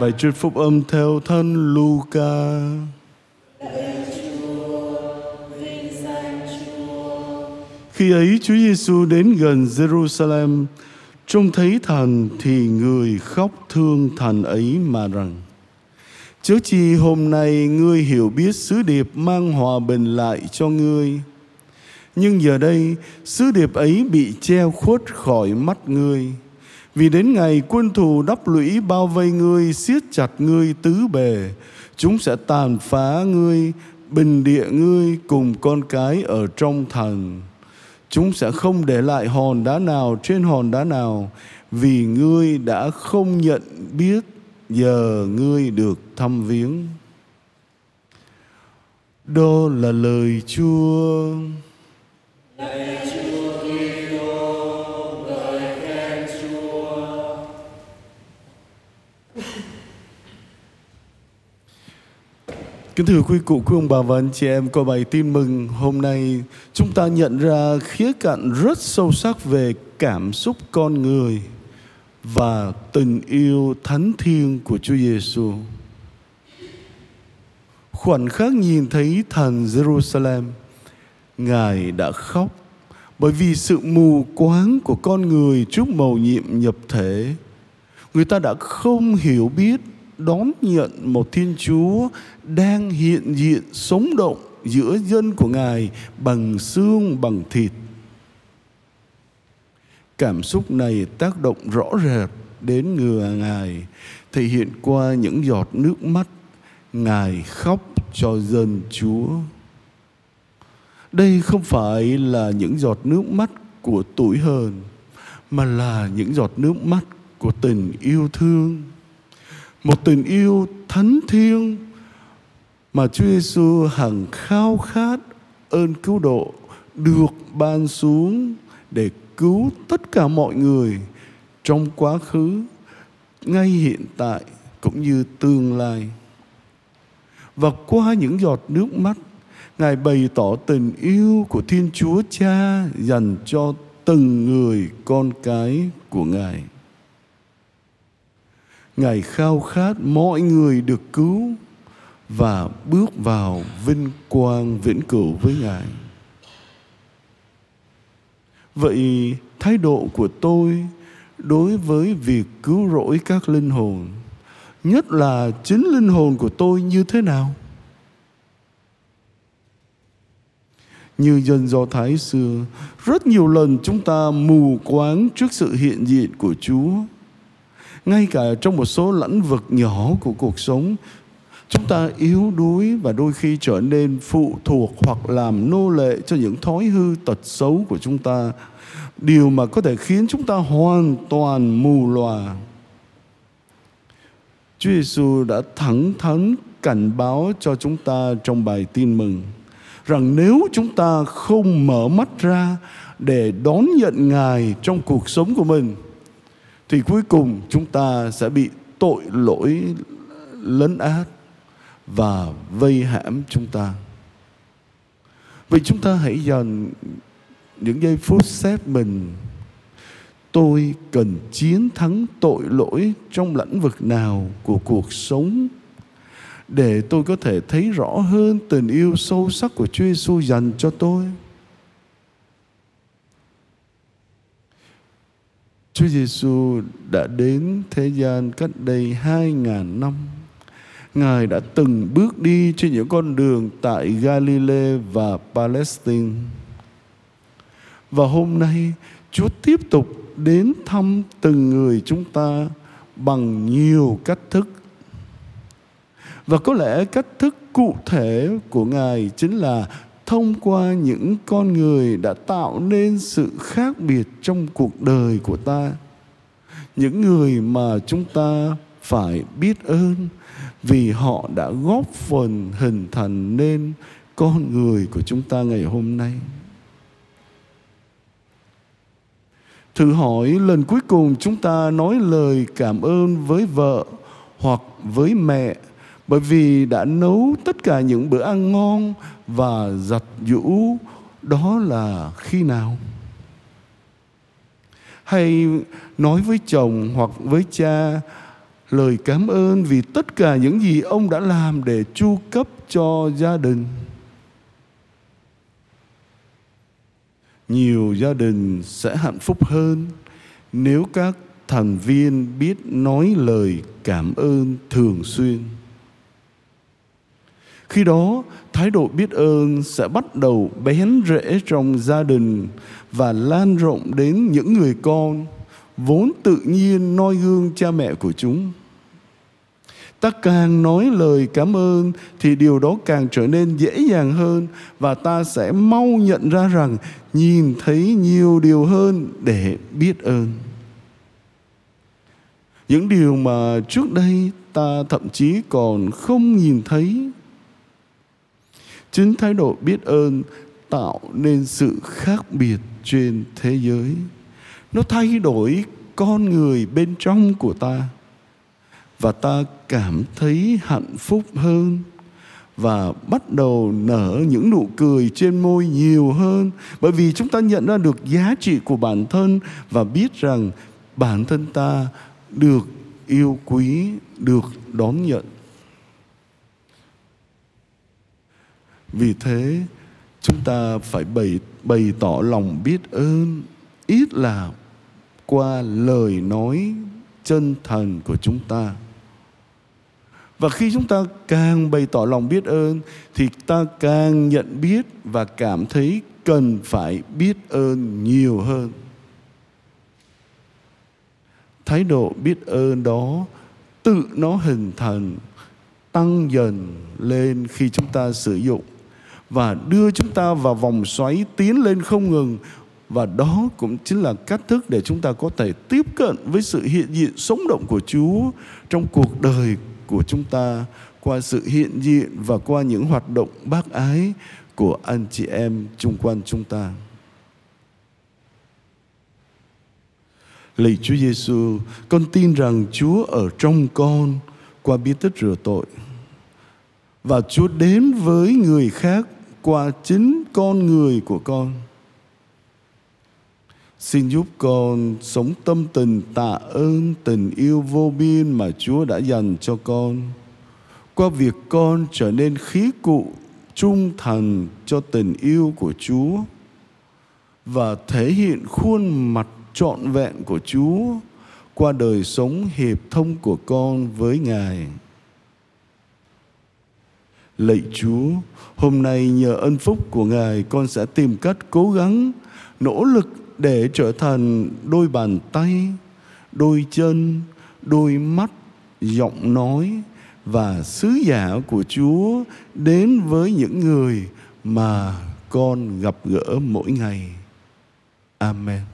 Bài trích phúc âm theo thân Luca. Khi ấy Chúa Giêsu đến gần Jerusalem, trông thấy thần thì người khóc thương thần ấy mà rằng: Chớ chi hôm nay ngươi hiểu biết sứ điệp mang hòa bình lại cho ngươi. Nhưng giờ đây sứ điệp ấy bị che khuất khỏi mắt ngươi. Vì đến ngày quân thù đắp lũy bao vây ngươi, siết chặt ngươi tứ bề, chúng sẽ tàn phá ngươi, bình địa ngươi cùng con cái ở trong thần. Chúng sẽ không để lại hòn đá nào trên hòn đá nào, vì ngươi đã không nhận biết giờ ngươi được thăm viếng. Đó là lời Chúa. Lời Chúa Kính thưa quý cụ, quý ông bà và anh chị em qua bài tin mừng hôm nay chúng ta nhận ra khía cạnh rất sâu sắc về cảm xúc con người và tình yêu thánh thiêng của Chúa Giêsu. Khoảnh khắc nhìn thấy thần Jerusalem, Ngài đã khóc bởi vì sự mù quáng của con người trước mầu nhiệm nhập thể. Người ta đã không hiểu biết đón nhận một Thiên Chúa đang hiện diện sống động giữa dân của Ngài bằng xương bằng thịt. Cảm xúc này tác động rõ rệt đến người Ngài, thể hiện qua những giọt nước mắt Ngài khóc cho dân Chúa. Đây không phải là những giọt nước mắt của tuổi hờn, mà là những giọt nước mắt của tình yêu thương. Một tình yêu thánh thiêng mà Chúa Giêsu hằng khao khát ơn cứu độ được ban xuống để cứu tất cả mọi người trong quá khứ, ngay hiện tại cũng như tương lai. Và qua những giọt nước mắt, Ngài bày tỏ tình yêu của Thiên Chúa Cha dành cho từng người con cái của Ngài. Ngài khao khát mọi người được cứu và bước vào vinh quang vĩnh cửu với Ngài. Vậy thái độ của tôi đối với việc cứu rỗi các linh hồn, nhất là chính linh hồn của tôi như thế nào? Như dân Do Thái xưa, rất nhiều lần chúng ta mù quáng trước sự hiện diện của Chúa. Ngay cả trong một số lĩnh vực nhỏ của cuộc sống, chúng ta yếu đuối và đôi khi trở nên phụ thuộc hoặc làm nô lệ cho những thói hư tật xấu của chúng ta. Điều mà có thể khiến chúng ta hoàn toàn mù lòa. Chúa Giêsu đã thẳng thắn cảnh báo cho chúng ta trong bài tin mừng rằng nếu chúng ta không mở mắt ra để đón nhận Ngài trong cuộc sống của mình thì cuối cùng chúng ta sẽ bị tội lỗi lấn át và vây hãm chúng ta. Vậy chúng ta hãy dành những giây phút xét mình tôi cần chiến thắng tội lỗi trong lĩnh vực nào của cuộc sống để tôi có thể thấy rõ hơn tình yêu sâu sắc của Chúa Giêsu dành cho tôi. Chúa Giêsu đã đến thế gian cách đây hai ngàn năm. Ngài đã từng bước đi trên những con đường tại Galilee và Palestine. Và hôm nay, Chúa tiếp tục đến thăm từng người chúng ta bằng nhiều cách thức. Và có lẽ cách thức cụ thể của Ngài chính là thông qua những con người đã tạo nên sự khác biệt trong cuộc đời của ta. Những người mà chúng ta phải biết ơn vì họ đã góp phần hình thành nên con người của chúng ta ngày hôm nay. Thử hỏi lần cuối cùng chúng ta nói lời cảm ơn với vợ hoặc với mẹ, bởi vì đã nấu tất cả những bữa ăn ngon và giặt giũ, đó là khi nào? Hay nói với chồng hoặc với cha, lời cảm ơn vì tất cả những gì ông đã làm để chu cấp cho gia đình nhiều gia đình sẽ hạnh phúc hơn nếu các thành viên biết nói lời cảm ơn thường xuyên khi đó, thái độ biết ơn sẽ bắt đầu bén rễ trong gia đình và lan rộng đến những người con, vốn tự nhiên noi gương cha mẹ của chúng. Ta càng nói lời cảm ơn thì điều đó càng trở nên dễ dàng hơn và ta sẽ mau nhận ra rằng nhìn thấy nhiều điều hơn để biết ơn. Những điều mà trước đây ta thậm chí còn không nhìn thấy chính thái độ biết ơn tạo nên sự khác biệt trên thế giới. Nó thay đổi con người bên trong của ta. Và ta cảm thấy hạnh phúc hơn. Và bắt đầu nở những nụ cười trên môi nhiều hơn. Bởi vì chúng ta nhận ra được giá trị của bản thân và biết rằng bản thân ta được yêu quý, được đón nhận. Vì thế, chúng ta phải bày bày tỏ lòng biết ơn, ít là qua lời nói chân thành của chúng ta. Và khi chúng ta càng bày tỏ lòng biết ơn, thì ta càng nhận biết và cảm thấy cần phải biết ơn nhiều hơn. Thái độ biết ơn đó tự nó hình thành, tăng dần lên khi chúng ta sử dụng và đưa chúng ta vào vòng xoáy tiến lên không ngừng và đó cũng chính là cách thức để chúng ta có thể tiếp cận với sự hiện diện sống động của Chúa trong cuộc đời của chúng ta qua sự hiện diện và qua những hoạt động bác ái của anh chị em chung quanh chúng ta. Lạy Chúa Giêsu, con tin rằng Chúa ở trong con qua bí tích rửa tội. Và Chúa đến với người khác qua chính con người của con. Xin giúp con sống tâm tình tạ ơn tình yêu vô biên mà Chúa đã dành cho con. Qua việc con trở nên khí cụ trung thành cho tình yêu của Chúa và thể hiện khuôn mặt trọn vẹn của Chúa qua đời sống hiệp thông của con với Ngài. Lạy Chúa, hôm nay nhờ ân phúc của Ngài con sẽ tìm cách cố gắng, nỗ lực để trở thành đôi bàn tay, đôi chân, đôi mắt, giọng nói và sứ giả của Chúa đến với những người mà con gặp gỡ mỗi ngày. Amen.